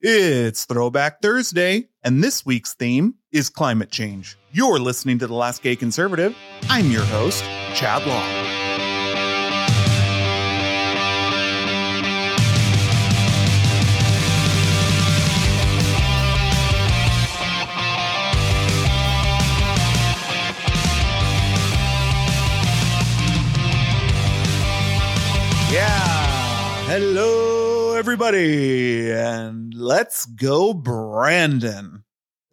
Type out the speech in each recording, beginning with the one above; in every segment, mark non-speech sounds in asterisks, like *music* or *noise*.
It's Throwback Thursday, and this week's theme is climate change. You're listening to The Last Gay Conservative. I'm your host, Chad Long. Everybody, and let's go, Brandon.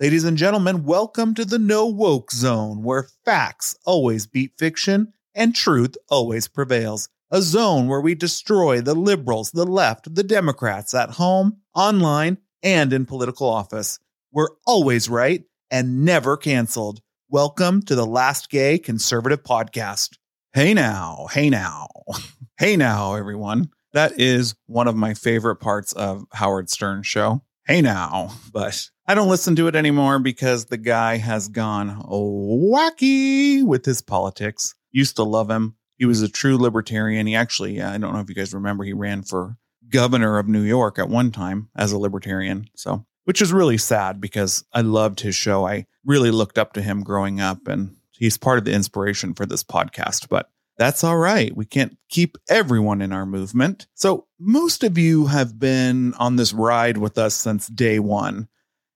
Ladies and gentlemen, welcome to the No Woke Zone, where facts always beat fiction and truth always prevails. A zone where we destroy the liberals, the left, the Democrats at home, online, and in political office. We're always right and never canceled. Welcome to the Last Gay Conservative Podcast. Hey now, hey now, *laughs* hey now, everyone. That is one of my favorite parts of Howard Stern's show. Hey now, but I don't listen to it anymore because the guy has gone wacky with his politics. Used to love him. He was a true libertarian. He actually, uh, I don't know if you guys remember, he ran for governor of New York at one time as a libertarian. So, which is really sad because I loved his show. I really looked up to him growing up and he's part of the inspiration for this podcast, but that's all right. We can't keep everyone in our movement. So, most of you have been on this ride with us since day one.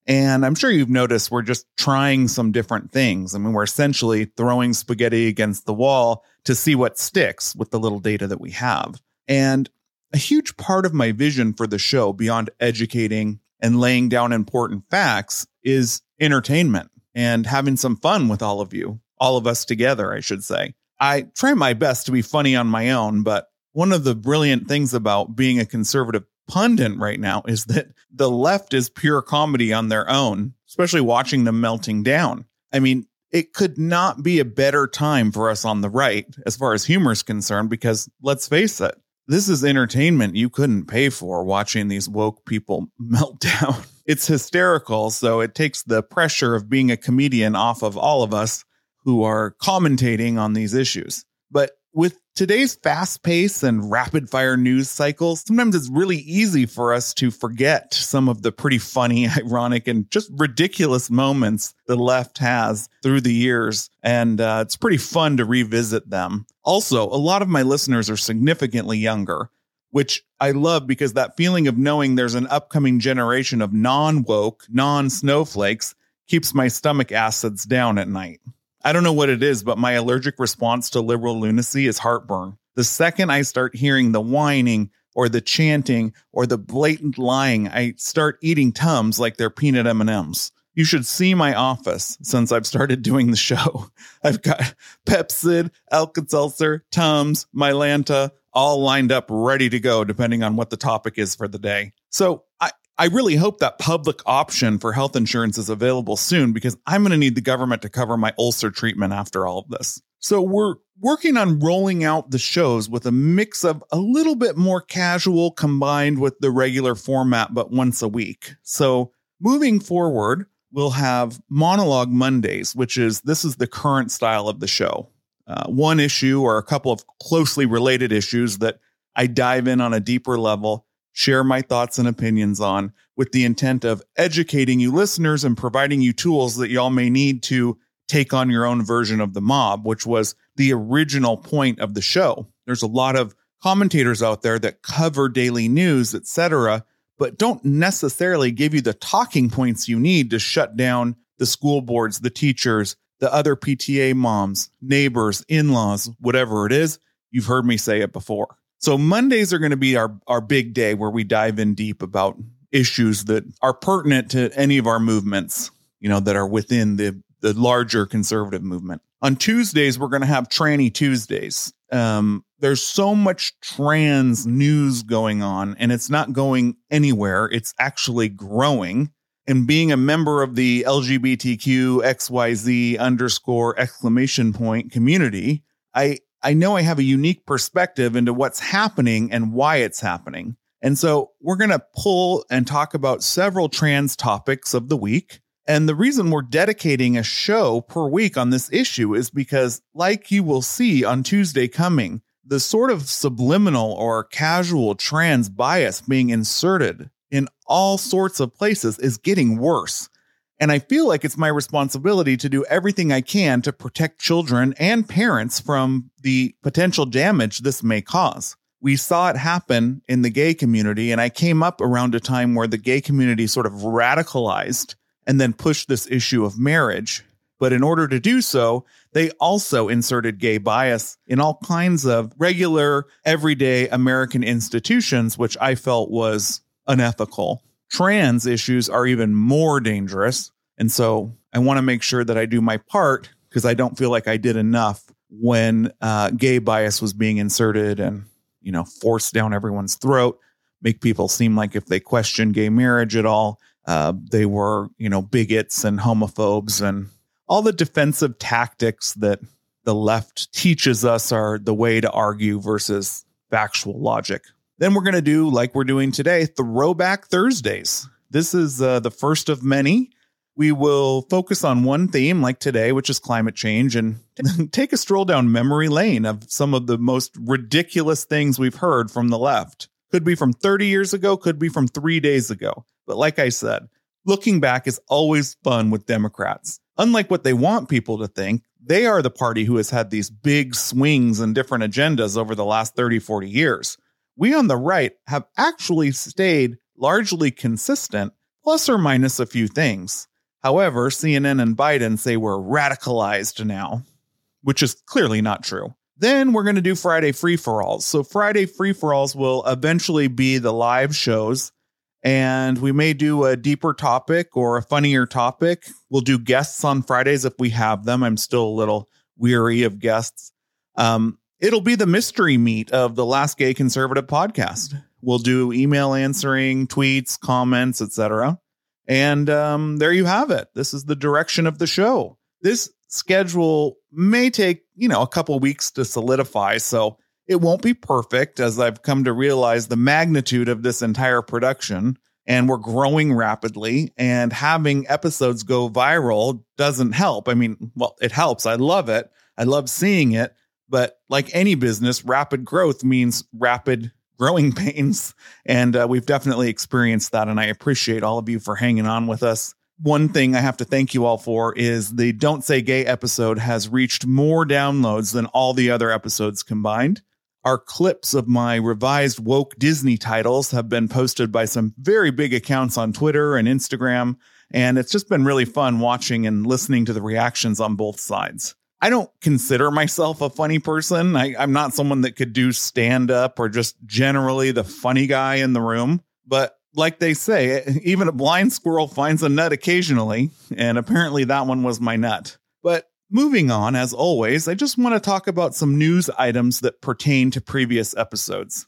And I'm sure you've noticed we're just trying some different things. I mean, we're essentially throwing spaghetti against the wall to see what sticks with the little data that we have. And a huge part of my vision for the show, beyond educating and laying down important facts, is entertainment and having some fun with all of you, all of us together, I should say. I try my best to be funny on my own, but one of the brilliant things about being a conservative pundit right now is that the left is pure comedy on their own, especially watching them melting down. I mean, it could not be a better time for us on the right as far as humor is concerned, because let's face it, this is entertainment you couldn't pay for watching these woke people *laughs* melt down. It's hysterical, so it takes the pressure of being a comedian off of all of us who are commentating on these issues. But with today's fast pace and rapid fire news cycles, sometimes it's really easy for us to forget some of the pretty funny, *laughs* ironic, and just ridiculous moments the left has through the years. And uh, it's pretty fun to revisit them. Also, a lot of my listeners are significantly younger. Which I love because that feeling of knowing there's an upcoming generation of non woke, non snowflakes keeps my stomach acids down at night. I don't know what it is, but my allergic response to liberal lunacy is heartburn. The second I start hearing the whining or the chanting or the blatant lying, I start eating Tums like they're peanut M&Ms. You should see my office since I've started doing the show. *laughs* I've got Pepcid, Alka-Seltzer, Tums, Mylanta, all lined up ready to go depending on what the topic is for the day. So I, I really hope that public option for health insurance is available soon because I'm going to need the government to cover my ulcer treatment after all of this. So we're working on rolling out the shows with a mix of a little bit more casual combined with the regular format, but once a week. So moving forward, we'll have monologue Mondays, which is this is the current style of the show. Uh, one issue or a couple of closely related issues that I dive in on a deeper level share my thoughts and opinions on with the intent of educating you listeners and providing you tools that y'all may need to take on your own version of the mob, which was the original point of the show. There's a lot of commentators out there that cover daily news, etc., but don't necessarily give you the talking points you need to shut down the school boards, the teachers, the other PTA moms, neighbors, in-laws, whatever it is. You've heard me say it before. So Mondays are going to be our, our big day where we dive in deep about issues that are pertinent to any of our movements, you know, that are within the, the larger conservative movement. On Tuesdays, we're going to have Tranny Tuesdays. Um, there's so much trans news going on and it's not going anywhere. It's actually growing. And being a member of the LGBTQ XYZ underscore exclamation point community, I, I know I have a unique perspective into what's happening and why it's happening. And so we're going to pull and talk about several trans topics of the week. And the reason we're dedicating a show per week on this issue is because, like you will see on Tuesday coming, the sort of subliminal or casual trans bias being inserted in all sorts of places is getting worse. And I feel like it's my responsibility to do everything I can to protect children and parents from the potential damage this may cause. We saw it happen in the gay community, and I came up around a time where the gay community sort of radicalized and then pushed this issue of marriage. But in order to do so, they also inserted gay bias in all kinds of regular, everyday American institutions, which I felt was unethical. Trans issues are even more dangerous. And so I want to make sure that I do my part because I don't feel like I did enough when uh, gay bias was being inserted and, you know, forced down everyone's throat, make people seem like if they question gay marriage at all, uh, they were, you know, bigots and homophobes and all the defensive tactics that the left teaches us are the way to argue versus factual logic. Then we're going to do, like we're doing today, Throwback Thursdays. This is uh, the first of many. We will focus on one theme, like today, which is climate change, and *laughs* take a stroll down memory lane of some of the most ridiculous things we've heard from the left. Could be from 30 years ago, could be from three days ago. But like I said, looking back is always fun with Democrats. Unlike what they want people to think, they are the party who has had these big swings and different agendas over the last 30, 40 years we on the right have actually stayed largely consistent, plus or minus a few things. However, CNN and Biden say we're radicalized now, which is clearly not true. Then we're going to do Friday free for alls. So, Friday free for alls will eventually be the live shows, and we may do a deeper topic or a funnier topic. We'll do guests on Fridays if we have them. I'm still a little weary of guests. Um, It'll be the mystery meat of the last gay conservative podcast. We'll do email answering, tweets, comments, etc. And um, there you have it. This is the direction of the show. This schedule may take, you know, a couple weeks to solidify, so it won't be perfect as I've come to realize the magnitude of this entire production and we're growing rapidly and having episodes go viral doesn't help. I mean, well, it helps. I love it. I love seeing it, but like any business, rapid growth means rapid growing *laughs* pains. And uh, we've definitely experienced that. And I appreciate all of you for hanging on with us. One thing I have to thank you all for is the Don't Say Gay episode has reached more downloads than all the other episodes combined. Our clips of my revised woke Disney titles have been posted by some very big accounts on Twitter and Instagram. And it's just been really fun watching and listening to the reactions on both sides. I don't consider myself a funny person. I, am not someone that could do stand up or just generally the funny guy in the room. But like they say, *laughs* even a blind squirrel finds a nut occasionally. And apparently that one was my nut. But moving on, as always, I just want to talk about some news items that pertain to previous episodes.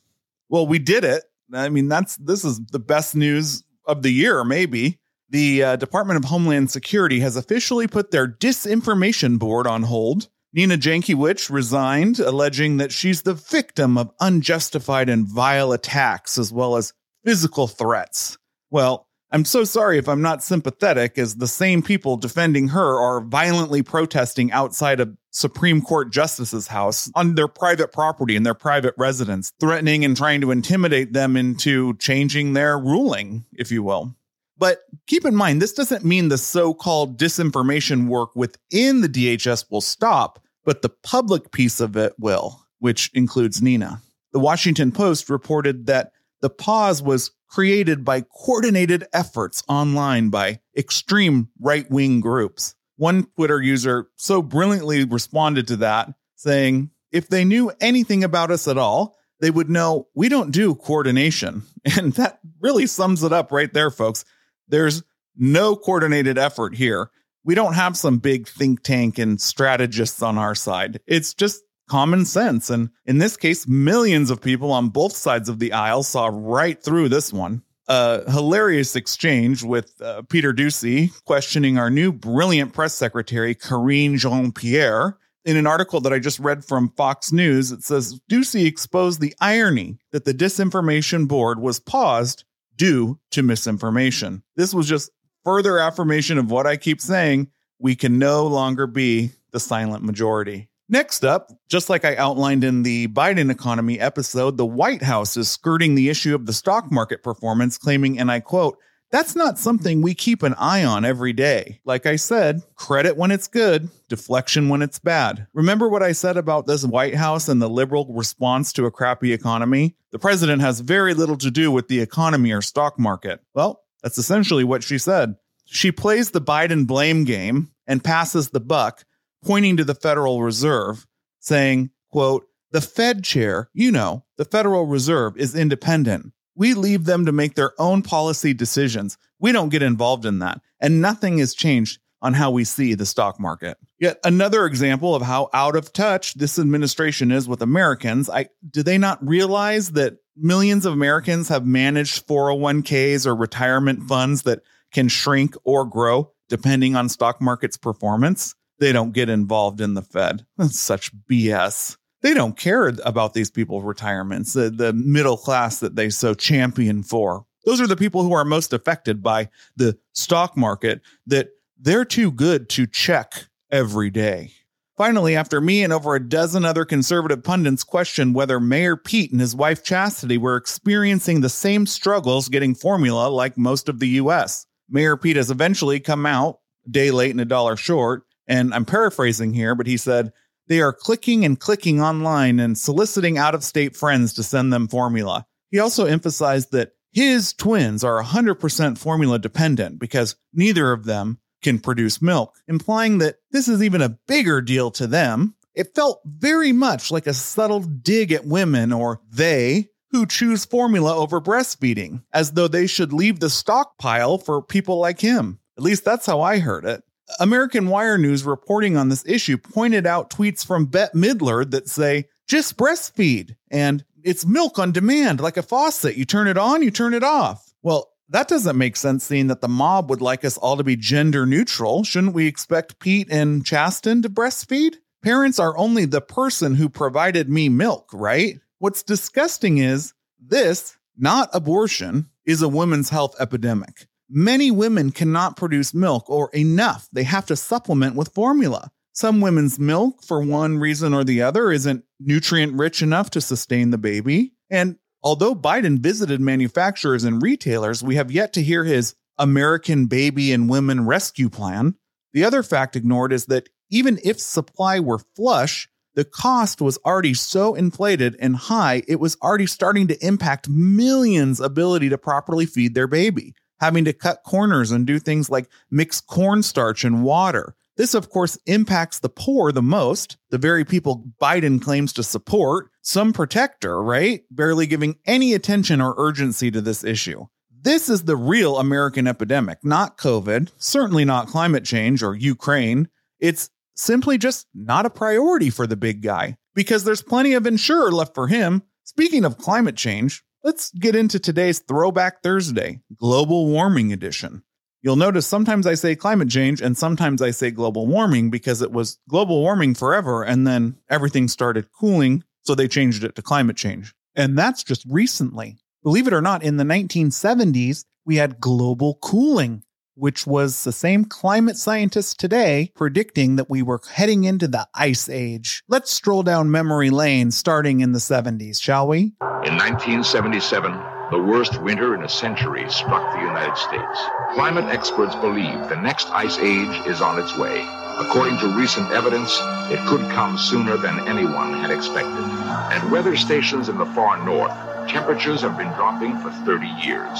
Well, we did it. I mean, that's this is the best news of the year, maybe the uh, Department of Homeland Security has officially put their disinformation board on hold. Nina Jankowicz resigned, alleging that she's the victim of unjustified and vile attacks as well as physical threats. Well, I'm so sorry if I'm not sympathetic, as the same people defending her are violently protesting outside a Supreme Court justice's house on their private property in their private residence, threatening and trying to intimidate them into changing their ruling, if you will. But keep in mind, this doesn't mean the so called disinformation work within the DHS will stop, but the public piece of it will, which includes Nina. The Washington Post reported that the pause was created by coordinated efforts online by extreme right wing groups. One Twitter user so brilliantly responded to that, saying, If they knew anything about us at all, they would know we don't do coordination. *laughs* And that really sums it up right there, folks. There's no coordinated effort here. We don't have some big think tank and strategists on our side. It's just common sense. And in this case, millions of people on both sides of the aisle saw right through this one. A hilarious exchange with uh, Peter Doocy questioning our new brilliant press secretary, Karine Jean Pierre. In an article that I just read from Fox News, it says Doocy exposed the irony that the disinformation board was paused due to misinformation. This was just further affirmation of what I keep saying. We can no longer be the silent majority. Next up, just like I outlined in the Biden economy episode, the White House is skirting the issue of the stock market performance, claiming, and I quote, that's not something we keep an eye on every day. Like I said, credit when it's good, deflection when it's bad. Remember what I said about this White House and the liberal response to a crappy economy? The president has very little to do with the economy or stock market. Well, that's essentially what she said. She plays the Biden blame game and passes the buck pointing to the Federal Reserve, saying, quote, the Fed chair, you know, the Federal Reserve is independent. We leave them to make their own policy decisions. We don't get involved in that. And nothing has changed on how we see the stock market. Yet another example of how out of touch this administration is with Americans. I do they not realize that millions of Americans have managed 401ks or retirement funds that can shrink or grow depending on stock market's performance? they don't get involved in the Fed. That's such BS. They don't care about these people's retirements, the, the middle class that they so champion for. Those are the people who are most affected by the stock market that they're too good to check every day. Finally, after me and over a dozen other conservative pundits questioned whether Mayor Pete and his wife Chastity were experiencing the same struggles getting formula like most of the US, Mayor Pete has eventually come out, day late and a dollar short, and I'm paraphrasing here, but he said, they are clicking and clicking online and soliciting out of state friends to send them formula. He also emphasized that his twins are 100% formula dependent because neither of them can produce milk, implying that this is even a bigger deal to them. It felt very much like a subtle dig at women or they who choose formula over breastfeeding, as though they should leave the stockpile for people like him. At least that's how I heard it. American Wire News reporting on this issue pointed out tweets from Bette Midler that say, just breastfeed and it's milk on demand, like a faucet. You turn it on, you turn it off. Well, that doesn't make sense seeing that the mob would like us all to be gender neutral. Shouldn't we expect Pete and Chasten to breastfeed? Parents are only the person who provided me milk, right? What's disgusting is this, not abortion, is a women's health epidemic. Many women cannot produce milk or enough. They have to supplement with formula. Some women's milk, for one reason or the other, isn't nutrient rich enough to sustain the baby. And although Biden visited manufacturers and retailers, we have yet to hear his American Baby and Women Rescue Plan. The other fact ignored is that even if supply were flush, the cost was already so inflated and high, it was already starting to impact millions' ability to properly feed their baby having to cut corners and do things like mix cornstarch and water. This, of course, impacts the poor the most, the very people Biden claims to support, some protector, right? Barely giving any attention or urgency to this issue. This is the real American epidemic, not COVID, certainly not climate change or Ukraine. It's simply just not a priority for the big guy because there's plenty of Ensure left for him. Speaking of climate change, Let's get into today's Throwback Thursday, Global Warming Edition. You'll notice sometimes I say climate change and sometimes I say global warming because it was global warming forever and then everything started cooling, so they changed it to climate change. And that's just recently. Believe it or not, in the 1970s, we had global cooling which was the same climate scientist today predicting that we were heading into the ice age. Let's stroll down memory lane starting in the 70s, shall we? In 1977, the worst winter in a century struck the United States. Climate experts believe the next ice age is on its way. According to recent evidence, it could come sooner than anyone had expected. At weather stations in the far north, temperatures have been dropping for 30 years.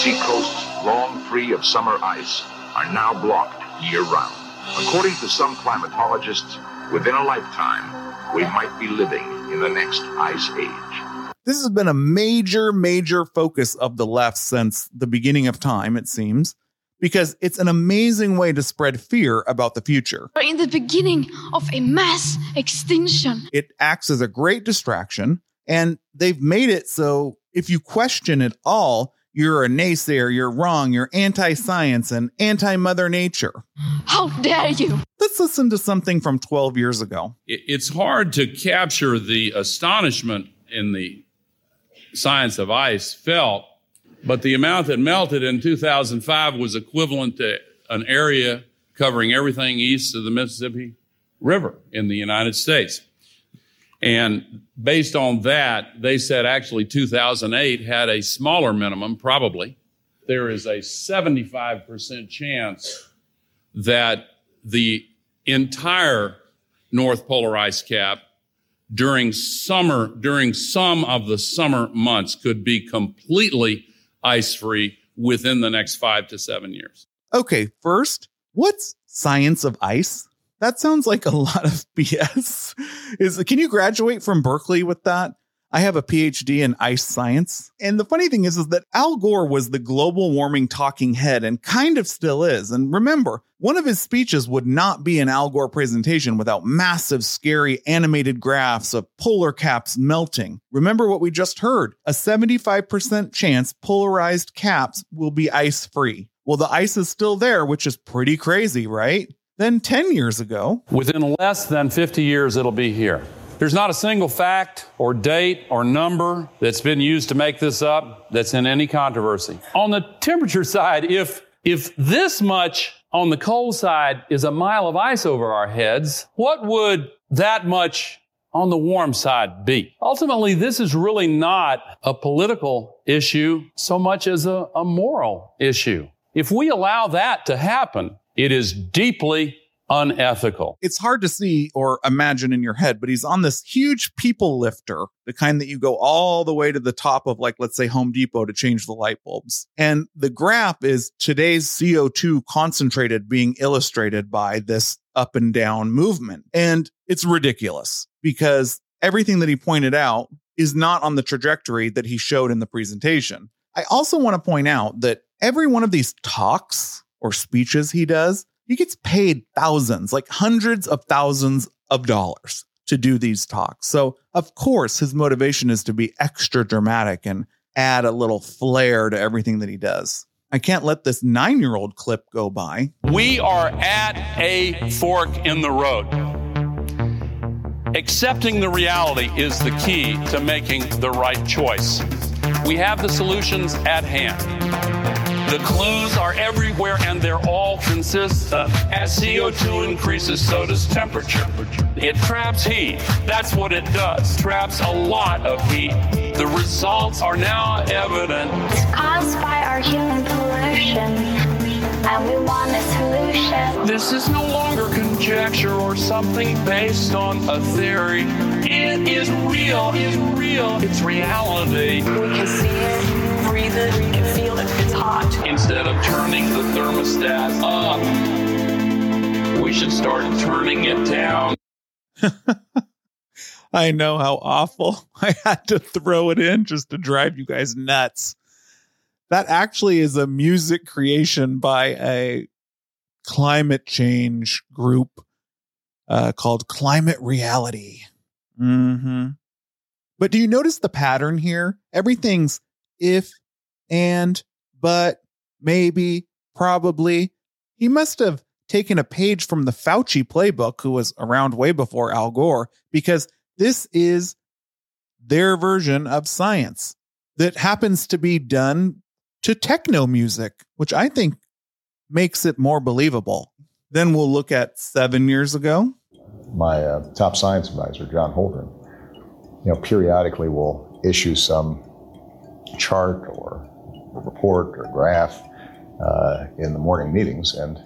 Seacoasts long free of summer ice, are now blocked year round. According to some climatologists, within a lifetime, we might be living in the next ice age. This has been a major, major focus of the left since the beginning of time, it seems, because it's an amazing way to spread fear about the future. We're in the beginning of a mass extinction. It acts as a great distraction, and they've made it so if you question it all, you're a naysayer, you're wrong, you're anti science and anti Mother Nature. How dare you? Let's listen to something from 12 years ago. It's hard to capture the astonishment in the science of ice felt, but the amount that melted in 2005 was equivalent to an area covering everything east of the Mississippi river in the United States. And based on that, they said actually 2008 had a smaller minimum, probably. There is a 75% chance that the entire North Polar ice cap during summer, during some of the summer months could be completely ice free within the next five to seven years. Okay, first, what's science of ice? That sounds like a *laughs* lot of BS. Is can you graduate from Berkeley with that? I have a PhD in ice science. And the funny thing is, is that Al Gore was the global warming talking head and kind of still is. And remember, one of his speeches would not be an Al Gore presentation without massive, scary animated graphs of polar caps melting. Remember what we just heard a 75% chance polarized caps will be ice free. Well, the ice is still there, which is pretty crazy, right? Then 10 years ago, within less than 50 years, it'll be here. There's not a single fact or date or number that's been used to make this up that's in any controversy. On the temperature side, if, if this much on the cold side is a mile of ice over our heads, what would that much on the warm side be? Ultimately, this is really not a political issue so much as a, a moral issue. If we allow that to happen, it is deeply unethical. It's hard to see or imagine in your head, but he's on this huge people lifter, the kind that you go all the way to the top of, like, let's say Home Depot to change the light bulbs. And the graph is today's CO2 concentrated being illustrated by this up and down movement. And it's ridiculous because everything that he pointed out is not on the trajectory that he showed in the presentation. I also want to point out that every one of these talks or speeches he does he gets paid thousands, like hundreds of thousands of dollars to do these talks. So, of course, his motivation is to be extra dramatic and add a little flair to everything that he does. I can't let this nine year old clip go by. We are at a fork in the road. Accepting the reality is the key to making the right choice. We have the solutions at hand. The clues are everywhere and they're all consistent. As CO2 increases, so does temperature. It traps heat. That's what it does. Traps a lot of heat. The results are now evident. It's caused by our human pollution and we want a solution. This is no longer conjecture or something based on a theory. It is real, it's real, it's reality. We can see it, breathe it, we can feel it, it's hot. Instead of turning the thermostat up, we should start turning it down. *laughs* I know how awful. *laughs* I had to throw it in just to drive you guys nuts. That actually is a music creation by a climate change group uh, called Climate Reality. Mm-hmm. But do you notice the pattern here? Everything's if, and, but, maybe, probably. He must have taken a page from the Fauci playbook, who was around way before Al Gore, because this is their version of science that happens to be done to techno music, which I think makes it more believable. Then we'll look at seven years ago. My uh, top science advisor, John Holdren, you know, periodically will issue some chart or report or graph uh, in the morning meetings, and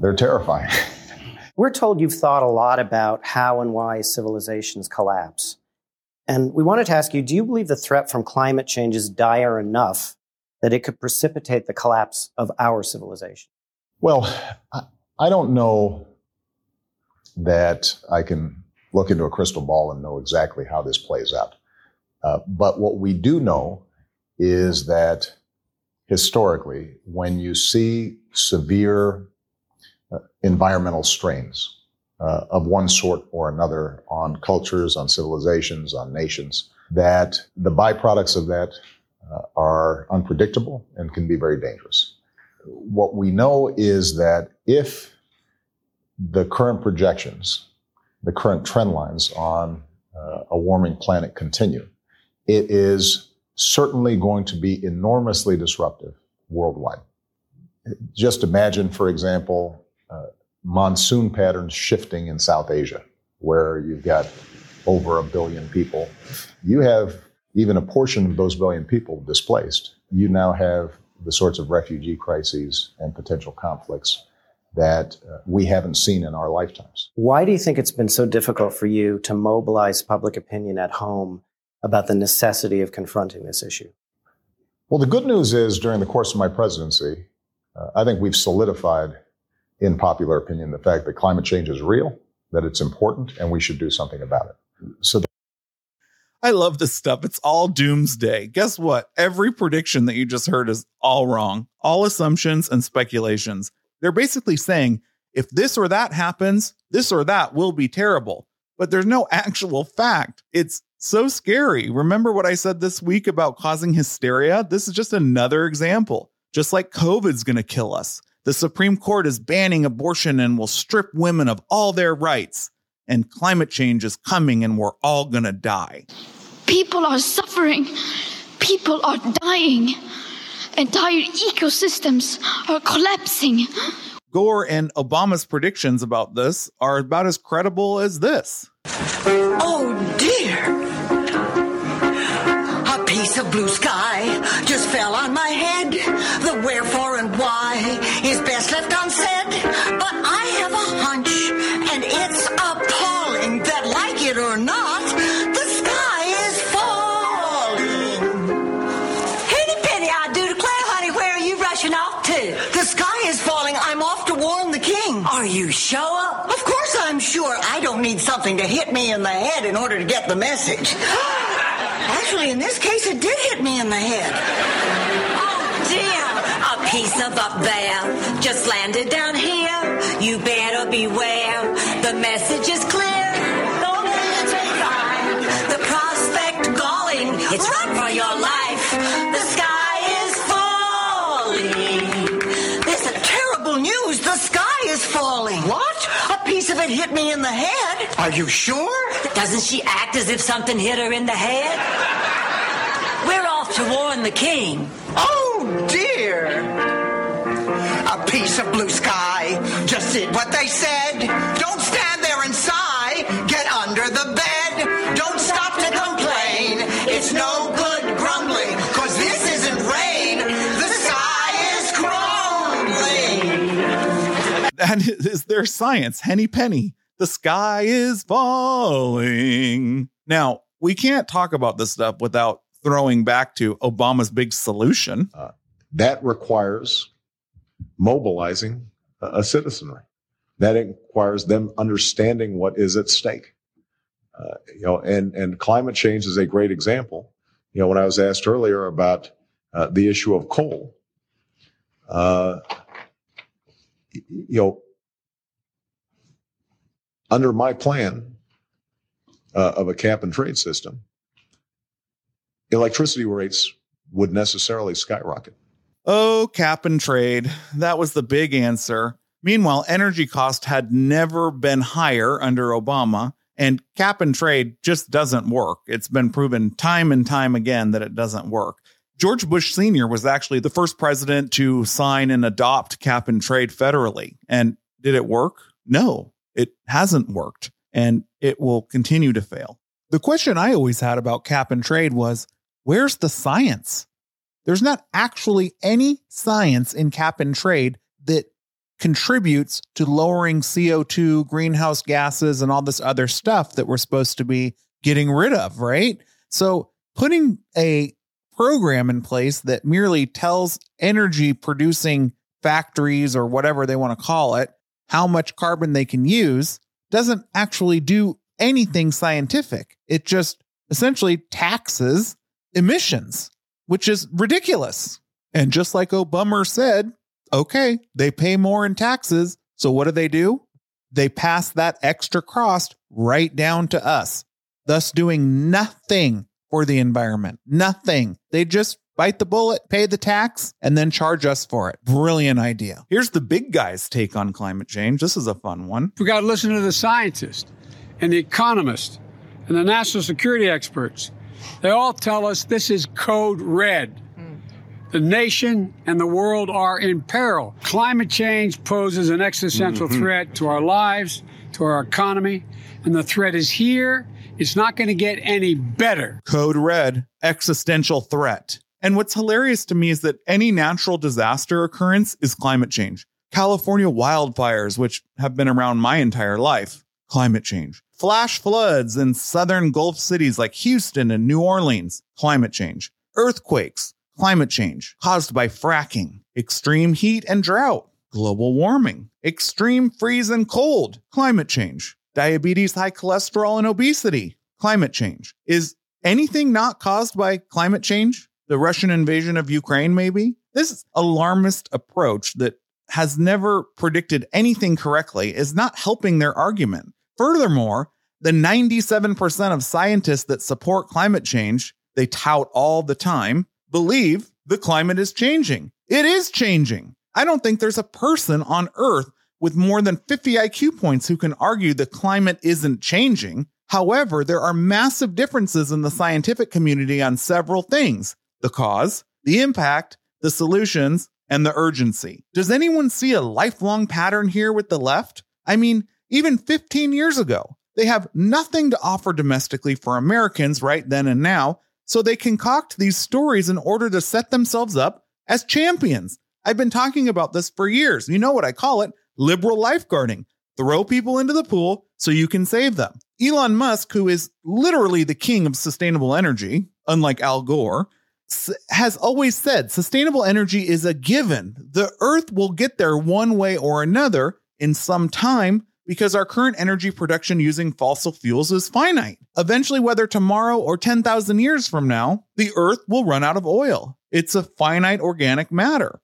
they're terrifying. *laughs* We're told you've thought a lot about how and why civilizations collapse. And we wanted to ask you do you believe the threat from climate change is dire enough that it could precipitate the collapse of our civilization? Well, I don't know that I can look into a crystal ball and know exactly how this plays out. Uh, but what we do know is that historically, when you see severe uh, environmental strains uh, of one sort or another on cultures, on civilizations, on nations, that the byproducts of that uh, are unpredictable and can be very dangerous. What we know is that if the current projections, the current trend lines on uh, a warming planet continue, it is certainly going to be enormously disruptive worldwide. Just imagine, for example, uh, monsoon patterns shifting in South Asia, where you've got over a billion people. You have even a portion of those billion people displaced. You now have the sorts of refugee crises and potential conflicts that uh, we haven't seen in our lifetimes. Why do you think it's been so difficult for you to mobilize public opinion at home about the necessity of confronting this issue? Well, the good news is during the course of my presidency, uh, I think we've solidified in popular opinion the fact that climate change is real, that it's important, and we should do something about it. So I love this stuff. It's all doomsday. Guess what? Every prediction that you just heard is all wrong. All assumptions and speculations. They're basically saying if this or that happens, this or that will be terrible. But there's no actual fact. It's so scary. Remember what I said this week about causing hysteria? This is just another example. Just like COVID's going to kill us. The Supreme Court is banning abortion and will strip women of all their rights. And climate change is coming and we're all going to die. People are suffering. People are dying. Entire ecosystems are collapsing. Gore and Obama's predictions about this are about as credible as this. Oh dear! Of blue sky just fell on my head. The wherefore and why is best left unsaid. But I have a hunch, and it's appalling that, like it or not, the sky is falling. Henny penny, I do declare, honey, where are you rushing off to? The sky is falling. I'm off to warn the king. Are you sure? Of course I'm sure. I don't need something to hit me in the head in order to get the message. *gasps* Actually, in this case, it did hit me in the head. Oh dear, a piece of up there just landed down here. You better beware. The message is clear. Don't let it take time. The prospect galling. It's run for your life. The sky It hit me in the head. Are you sure? Doesn't she act as if something hit her in the head? We're off to warn the king. Oh dear. A piece of blue sky just did what they said. That *laughs* is their science. Henny Penny. The sky is falling. Now, we can't talk about this stuff without throwing back to Obama's big solution. Uh, that requires mobilizing a, a, citizenry. That requires them understanding what is at stake. Uh, you know, and and climate change is a great example. You know, when I was asked earlier about uh, the issue of coal, uh, you know, under my plan uh, of a cap and trade system, electricity rates would necessarily skyrocket. Oh, cap and trade. That was the big answer. Meanwhile, energy cost had never been higher under Obama, and cap and trade just doesn't work. It's been proven time and time again that it doesn't work. George Bush Sr. was actually the first president to sign and adopt cap and trade federally. And did it work? No, it hasn't worked, and it will continue to fail. The question I always had about cap and trade was where's the science? There's not actually any science in cap and trade that contributes to lowering CO2, greenhouse gases, and all this other stuff that we're supposed to be getting rid of, right? So putting a program in place that merely tells energy producing factories or whatever they want to call it how much carbon they can use doesn't actually do anything scientific. It just essentially taxes emissions, which is ridiculous. And just like Obama said, okay, they pay more in taxes. So what do they do? They pass that extra cost right down to us, thus doing nothing for the environment. Nothing. They just bite the bullet, pay the tax, and then charge us for it. Brilliant idea. Here's the big guy's take on climate change. This is a fun one. We got to listen to the scientists and the economists and the national security experts. They all tell us this is code red. The nation and the world are in peril. Climate change poses an existential Mhm. threat to our lives, to our economy, and the threat is here. It's not going to get any better. Code red, existential threat. And what's hilarious to me is that any natural disaster occurrence is climate change. California wildfires, which have been around my entire life, climate change. Flash floods in southern Gulf cities like Houston and New Orleans, climate change. Earthquakes, climate change caused by fracking, extreme heat and drought, global warming, extreme freeze and cold, climate change, diabetes, high cholesterol, and obesity, climate change. Is anything not caused by climate change? The Russian invasion of Ukraine, maybe? This alarmist approach that has never predicted anything correctly is not helping their argument. Furthermore, the 97% of scientists that support climate change, they tout all the time, believe the climate is changing. It is changing. I don't think there's a person on earth with more than 50 IQ points who can argue the climate isn't changing. However, there are massive differences in the scientific community on several things the cause, the impact, the solutions, and the urgency. Does anyone see a lifelong pattern here with the left? I mean, even 15 years ago, they have nothing to offer domestically for Americans right then and now, so they concoct these stories in order to set themselves up as champions. I've been talking about this for years. You know what I call it liberal lifeguarding. Throw people into the pool so you can save them. Elon Musk, who is literally the king of sustainable energy, unlike Al Gore, has always said sustainable energy is a given. The earth will get there one way or another in some time because our current energy production using fossil fuels is finite. Eventually, whether tomorrow or 10,000 years from now, the earth will run out of oil. It's a finite organic matter.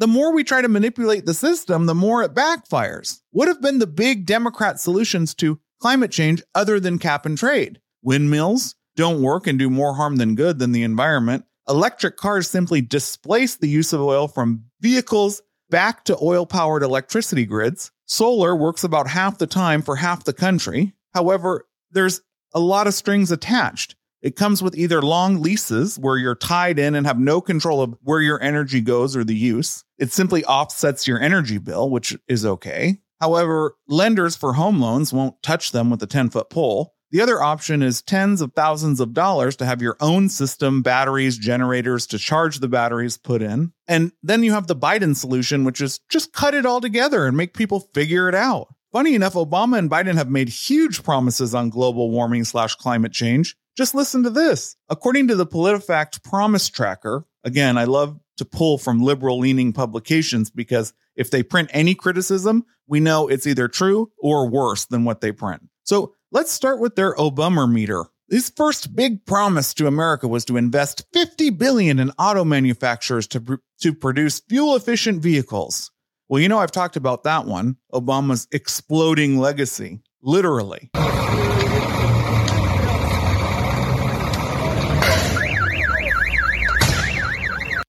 The more we try to manipulate the system, the more it backfires. What have been the big Democrat solutions to climate change other than cap and trade? Windmills don't work and do more harm than good than the environment. Electric cars simply displace the use of oil from vehicles back to oil powered electricity grids. Solar works about half the time for half the country. However, there's a lot of strings attached. It comes with either long leases where you're tied in and have no control of where your energy goes or the use. It simply offsets your energy bill, which is okay. However, lenders for home loans won't touch them with a 10 foot pole. The other option is tens of thousands of dollars to have your own system, batteries, generators to charge the batteries put in. And then you have the Biden solution, which is just cut it all together and make people figure it out. Funny enough, Obama and Biden have made huge promises on global warming slash climate change. Just listen to this. According to the PolitiFact Promise Tracker, again, I love to pull from liberal leaning publications because if they print any criticism, we know it's either true or worse than what they print. So let's start with their Obameter. His first big promise to America was to invest 50 billion in auto manufacturers to, pr- to produce fuel efficient vehicles. Well, you know, I've talked about that one Obama's exploding legacy, literally.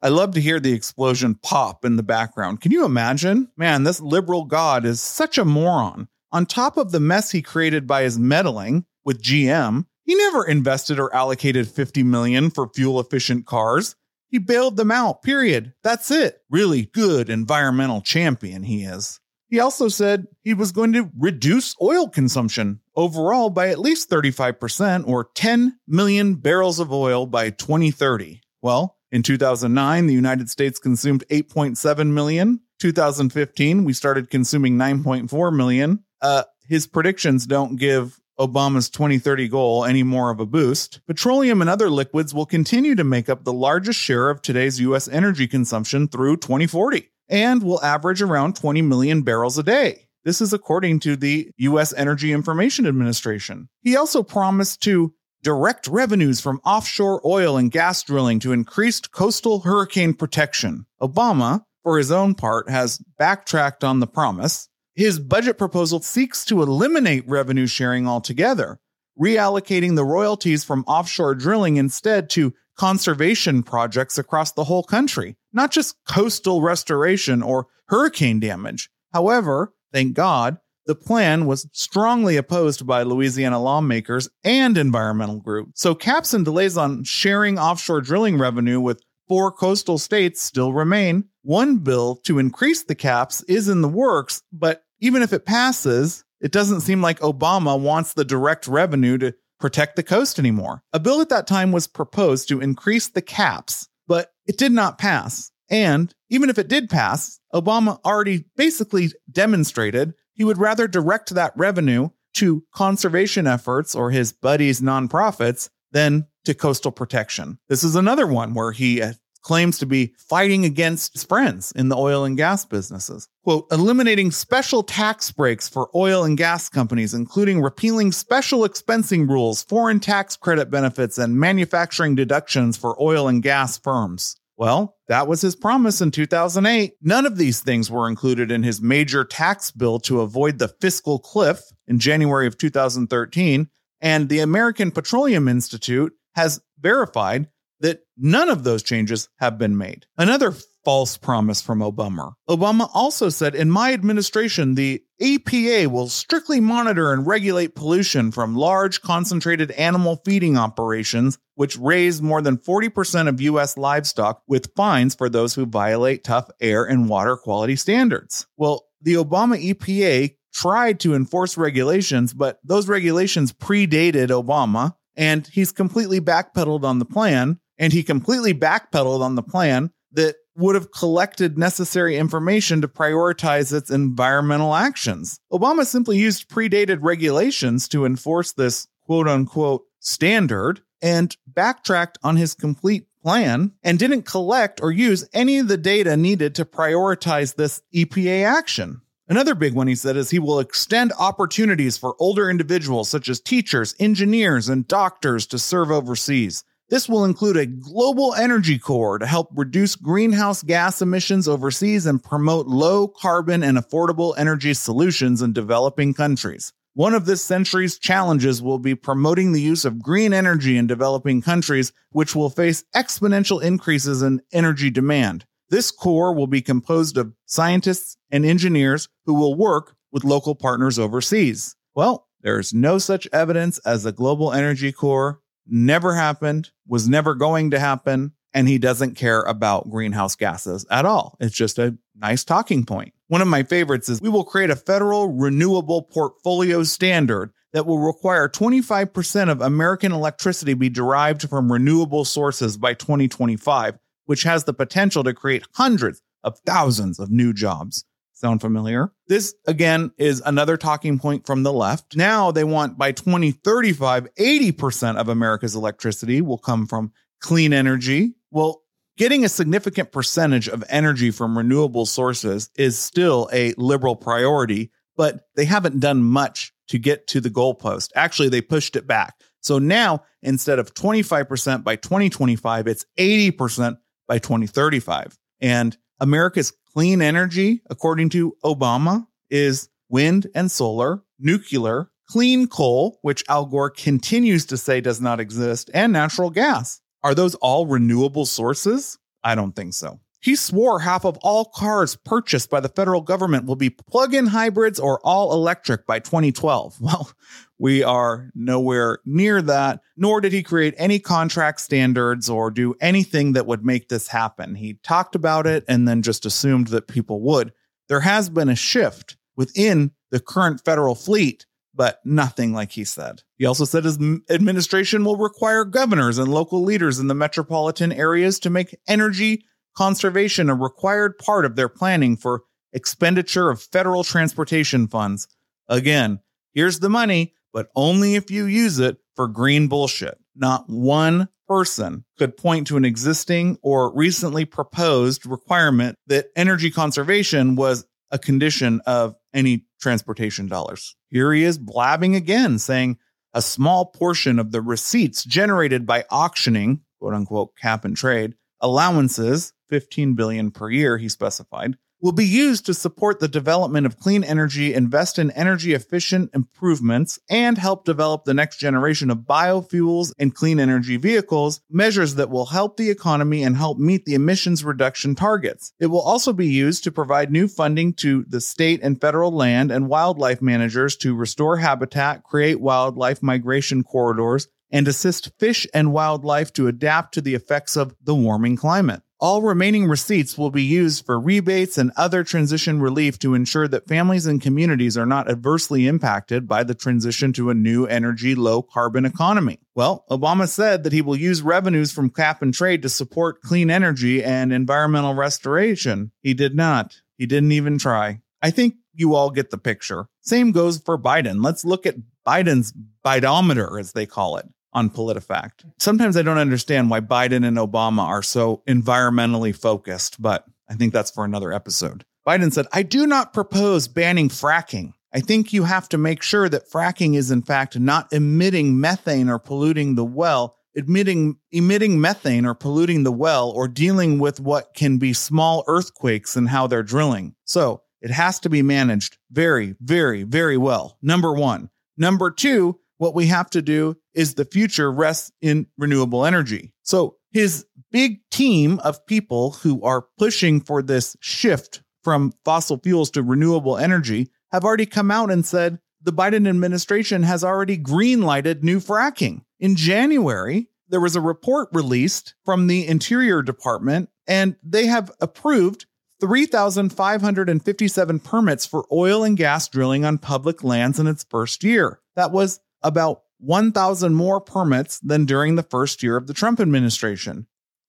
I love to hear the explosion pop in the background. Can you imagine? Man, this liberal god is such a moron. On top of the mess he created by his meddling with GM, he never invested or allocated 50 million for fuel efficient cars. He bailed them out, period. That's it. Really good environmental champion he is. He also said he was going to reduce oil consumption overall by at least 35% or 10 million barrels of oil by 2030. Well, in 2009, the United States consumed 8.7 million. 2015, we started consuming 9.4 million. Uh, his predictions don't give Obama's 2030 goal any more of a boost. Petroleum and other liquids will continue to make up the largest share of today's U.S. energy consumption through 2040 and will average around 20 million barrels a day. This is according to the U.S. Energy Information Administration. He also promised to direct revenues from offshore oil and gas drilling to increased coastal hurricane protection. Obama, for his own part, has backtracked on the promise. His budget proposal seeks to eliminate revenue sharing altogether, reallocating the royalties from offshore drilling instead to conservation projects across the whole country, not just coastal restoration or hurricane damage. However, thank God, the plan was strongly opposed by Louisiana lawmakers and environmental groups. So caps and delays on sharing offshore drilling revenue with four coastal states still remain. One bill to increase the caps is in the works, but even if it passes, it doesn't seem like Obama wants the direct revenue to protect the coast anymore. A bill at that time was proposed to increase the caps, but it did not pass. And even if it did pass, Obama already basically demonstrated he would rather direct that revenue to conservation efforts or his buddies' nonprofits than to coastal protection. This is another one where he uh, claims to be fighting against his friends in the oil and gas businesses. Quote, eliminating special tax breaks for oil and gas companies, including repealing special expensing rules, foreign tax credit benefits, and manufacturing deductions for oil and gas firms. Well, that was his promise in 2008. None of these things were included in his major tax bill to avoid the fiscal cliff in January of 2013. And the American Petroleum Institute has verified that none of those changes have been made. Another false promise from Obama. Obama also said, In my administration, the EPA will strictly monitor and regulate pollution from large concentrated animal feeding operations, which raised more than 40% of U.S. livestock, with fines for those who violate tough air and water quality standards. Well, the Obama EPA tried to enforce regulations, but those regulations predated Obama, and he's completely backpedaled on the plan. And he completely backpedaled on the plan that would have collected necessary information to prioritize its environmental actions. Obama simply used predated regulations to enforce this quote unquote standard and backtracked on his complete plan and didn't collect or use any of the data needed to prioritize this EPA action. Another big one he said is he will extend opportunities for older individuals such as teachers, engineers, and doctors to serve overseas. This will include a global energy corps to help reduce greenhouse gas emissions overseas and promote low carbon and affordable energy solutions in developing countries. One of this century's challenges will be promoting the use of green energy in developing countries, which will face exponential increases in energy demand. This corps will be composed of scientists and engineers who will work with local partners overseas. Well, there is no such evidence as a global energy corps Never happened, was never going to happen, and he doesn't care about greenhouse gases at all. It's just a nice talking point. One of my favorites is we will create a federal renewable portfolio standard that will require 25% of American electricity be derived from renewable sources by 2025 which has the potential to create hundreds of thousands of new jobs. Sound familiar? This, again, is another talking point from the left. Now they want by 2035, 80% of America's electricity will come from clean energy. Well, getting a significant percentage of energy from renewable sources is still a liberal priority, but they haven't done much to get to the goalpost. Actually, they pushed it back. So now, instead of 25% by 2025, it's 80% by 2035. And America's clean energy, according to Obama, is wind and solar, nuclear, clean coal, which Al Gore continues to say does not exist, and natural gas. Are those all renewable sources? I don't think so. He swore half of all cars purchased by the federal government will be plug in hybrids or all electric by 2012. *laughs* Well, we are nowhere near that, nor did he create any contract standards or do anything that would make this happen. He talked about it and then just assumed that people would. There has been a shift within the current federal fleet, but nothing like he said. He also said his administration will require governors and local leaders in the metropolitan areas to make energy conservation a required part of their planning for expenditure of federal transportation funds. Again, here's the money but only if you use it for green bullshit. Not one person could point to an existing or recently proposed requirement that energy conservation was a condition of any transportation dollars. Here he is blabbing again, saying a small portion of the receipts generated by auctioning, quote unquote, cap and trade allowances, 15 billion per year, he specified, will be used to support the development of clean energy, invest in energy efficient improvements, and help develop the next generation of biofuels and clean energy vehicles, measures that will help the economy and help meet the emissions reduction targets. It will also be used to provide new funding to the state and federal land and wildlife managers to restore habitat, create wildlife migration corridors, and assist fish and wildlife to adapt to the effects of the warming climate. All remaining receipts will be used for rebates and other transition relief to ensure that families and communities are not adversely impacted by the transition to a new energy low carbon economy. Well, Obama said that he will use revenues from cap and trade to support clean energy and environmental restoration. He did not. He didn't even try. I think you all get the picture. Same goes for Biden. Let's look at Biden's bidometer, as they call it on PolitiFact. Sometimes I don't understand why Biden and Obama are so environmentally focused, but I think that's for another episode. Biden said, I do not propose banning fracking. I think you have to make sure that fracking is in fact not emitting methane or polluting the well, emitting emitting methane or polluting the well or dealing with what can be small earthquakes and how they're drilling. So, it has to be managed very, very, very well. Number 1. Number 2, what we have to do is the future rests in renewable energy. So his big team of people who are pushing for this shift from fossil fuels to renewable energy have already come out and said the Biden administration has already greenlighted new fracking. In January, there was a report released from the Interior Department, and they have approved 3,557 permits for oil and gas drilling on public lands in its first year. That was about 1,000 more permits than during the first year of the Trump administration.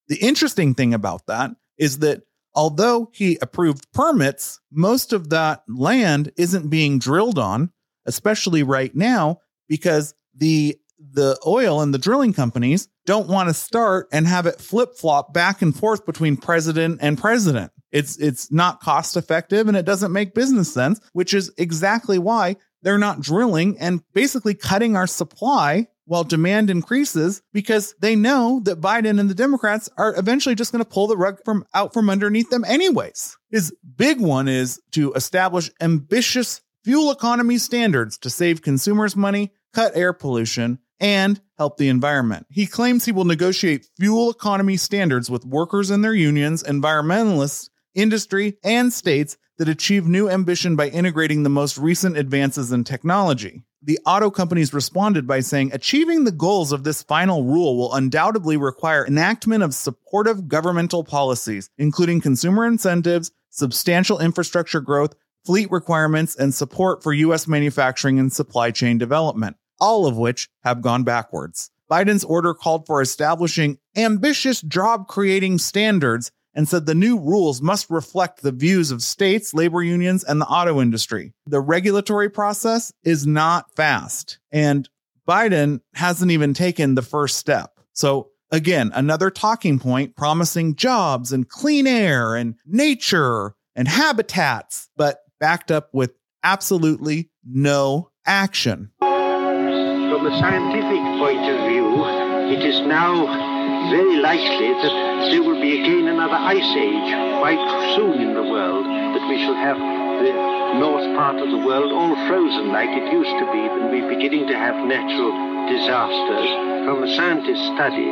The interesting thing about that is that although he approved permits, most of that land isn't being drilled on, especially right now, because the the oil and the drilling companies don't want to start and have it flip flop back and forth between president and president. It's it's not cost effective and it doesn't make business sense, which is exactly why they're not drilling and basically cutting our supply while demand increases because they know that Biden and the Democrats are eventually just going to pull the rug from out from underneath them anyways. His big one is to establish ambitious fuel economy standards to save consumers money, cut air pollution, and help the environment. He claims he will negotiate fuel economy standards with workers and their unions, environmentalists, industry, and states that achieve new ambition by integrating the most recent advances in technology. The auto companies responded by saying achieving the goals of this final rule will undoubtedly require enactment of supportive governmental policies, including consumer incentives, substantial infrastructure growth, fleet requirements, and support for U.S. manufacturing and supply chain development, all of which have gone backwards. Biden's order called for establishing ambitious job creating standards and said the new rules must reflect the views of states, labor unions, and the auto industry. The regulatory process is not fast, and Biden hasn't even taken the first step. So, again, another talking point promising jobs and clean air and nature and habitats, but backed up with absolutely no action. From a scientific point of view, it is now very likely that there will be again another ice age quite soon in the world, that we shall have the north part of the world all frozen like it used to be, and we're beginning to have natural disasters. From a scientist's study,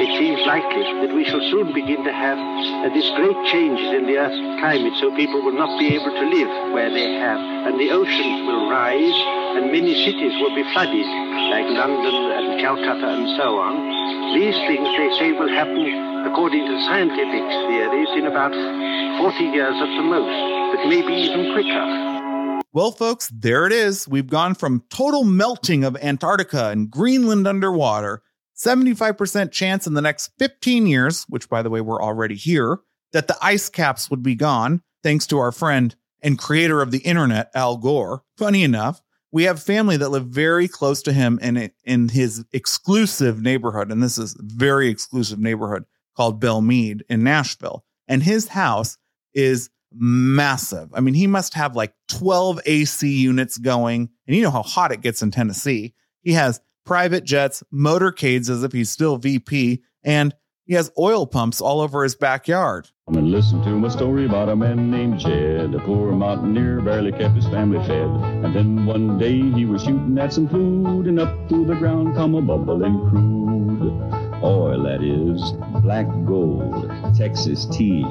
it seems likely that we shall soon begin to have uh, this great changes in the Earth's climate, so people will not be able to live where they have, and the oceans will rise, and many cities will be flooded, like London and Calcutta and so on. These things, they say, will happen, according to scientific theories, in about 40 years at the most, but maybe even quicker. Well, folks, there it is. We've gone from total melting of Antarctica and Greenland underwater, 75% chance in the next 15 years, which by the way, we're already here, that the ice caps would be gone, thanks to our friend and creator of the internet, Al Gore. Funny enough, we have family that live very close to him in, in his exclusive neighborhood. And this is very exclusive neighborhood called Belle Meade in Nashville. And his house is massive. I mean, he must have like 12 AC units going. And you know how hot it gets in Tennessee. He has private jets, motorcades as if he's still VP, and he has oil pumps all over his backyard. And listen to my story about a man named Jed. A poor mountaineer barely kept his family fed. And then one day he was shooting at some food, and up through the ground come a bubbling crude. Oil, that is, black gold, Texas tea.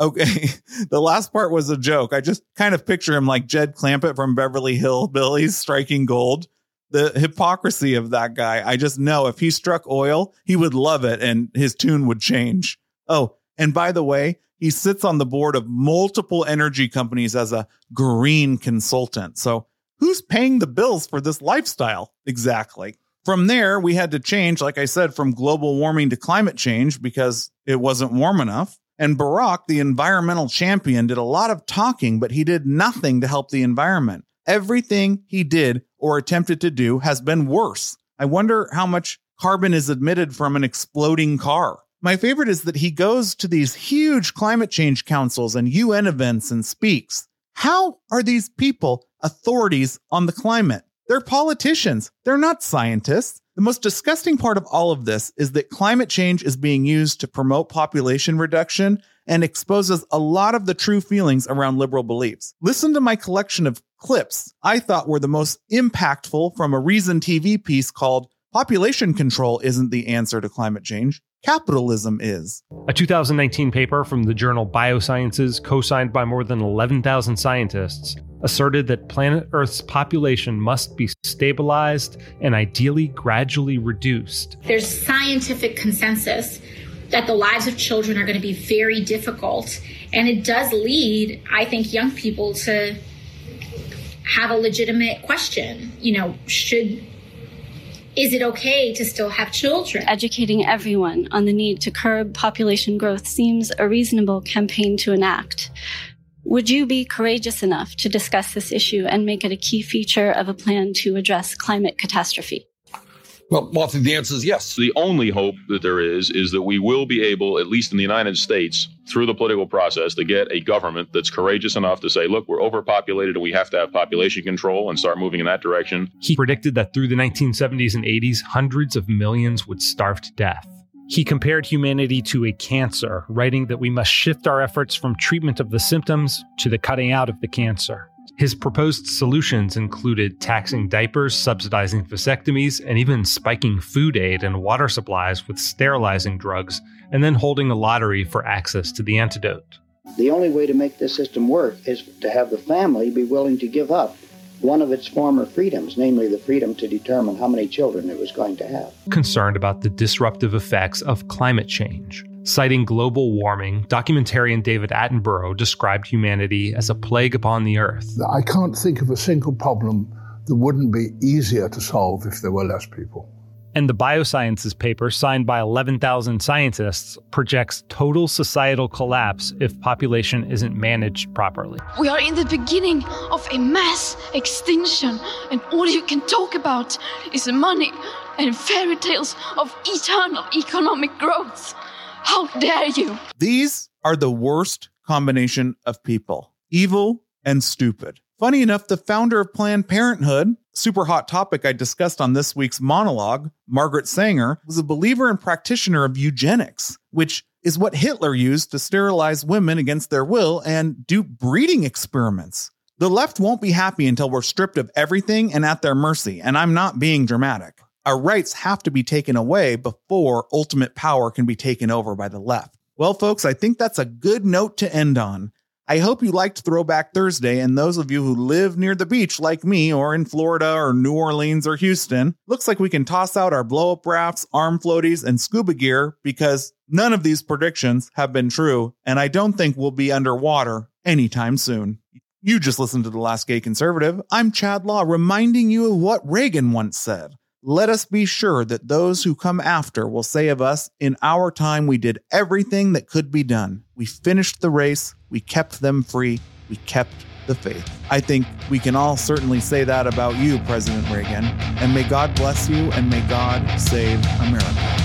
Okay, *laughs* the last part was a joke. I just kind of picture him like Jed Clampett from Beverly Hillbillies *laughs* striking gold. The hypocrisy of that guy. I just know if he struck oil, he would love it and his tune would change. Oh, And by the way, he sits on the board of multiple energy companies as a green consultant. So who's paying the bills for this lifestyle exactly? From there, we had to change, like I said, from global warming to climate change because it wasn't warm enough. And Barack, the environmental champion, did a lot of talking, but he did nothing to help the environment. Everything he did or attempted to do has been worse. I wonder how much carbon is emitted from an exploding car. My favorite is that he goes to these huge climate change councils and UN events and speaks. How are these people authorities on the climate? They're politicians. They're not scientists. The most disgusting part of all of this is that climate change is being used to promote population reduction and exposes a lot of the true feelings around liberal beliefs. Listen to my collection of clips I thought were the most impactful from a Reason TV piece called Population Control Isn't the Answer to Climate Change. Capitalism is. A 2019 paper from the journal Biosciences, co signed by more than 11,000 scientists, asserted that planet Earth's population must be stabilized and ideally gradually reduced. There's scientific consensus that the lives of children are going to be very difficult. And it does lead, I think, young people to have a legitimate question. You know, should is it okay to still have children? Educating everyone on the need to curb population growth seems a reasonable campaign to enact. Would you be courageous enough to discuss this issue and make it a key feature of a plan to address climate catastrophe? Well, well, I think the answer is yes. The only hope that there is is that we will be able, at least in the United States, through the political process, to get a government that's courageous enough to say, look, we're overpopulated and we have to have population control and start moving in that direction. He predicted that through the 1970s and 80s, hundreds of millions would starve to death. He compared humanity to a cancer, writing that we must shift our efforts from treatment of the symptoms to the cutting out of the cancer. His proposed solutions included taxing diapers, subsidizing vasectomies, and even spiking food aid and water supplies with sterilizing drugs, and then holding a lottery for access to the antidote. The only way to make this system work is to have the family be willing to give up one of its former freedoms, namely the freedom to determine how many children it was going to have. Concerned about the disruptive effects of climate change. Citing global warming, documentarian David Attenborough described humanity as a plague upon the earth. I can't think of a single problem that wouldn't be easier to solve if there were less people. And the Biosciences paper, signed by 11,000 scientists, projects total societal collapse if population isn't managed properly. We are in the beginning of a mass extinction, and all you can talk about is money and fairy tales of eternal economic growth. How dare you? These are the worst combination of people evil and stupid. Funny enough, the founder of Planned Parenthood, super hot topic I discussed on this week's monologue, Margaret Sanger, was a believer and practitioner of eugenics, which is what Hitler used to sterilize women against their will and do breeding experiments. The left won't be happy until we're stripped of everything and at their mercy, and I'm not being dramatic. Our rights have to be taken away before ultimate power can be taken over by the left. Well, folks, I think that's a good note to end on. I hope you liked Throwback Thursday, and those of you who live near the beach like me, or in Florida, or New Orleans, or Houston, looks like we can toss out our blow up rafts, arm floaties, and scuba gear because none of these predictions have been true, and I don't think we'll be underwater anytime soon. You just listened to The Last Gay Conservative. I'm Chad Law, reminding you of what Reagan once said. Let us be sure that those who come after will say of us, in our time, we did everything that could be done. We finished the race, we kept them free, we kept the faith. I think we can all certainly say that about you, President Reagan. And may God bless you and may God save America.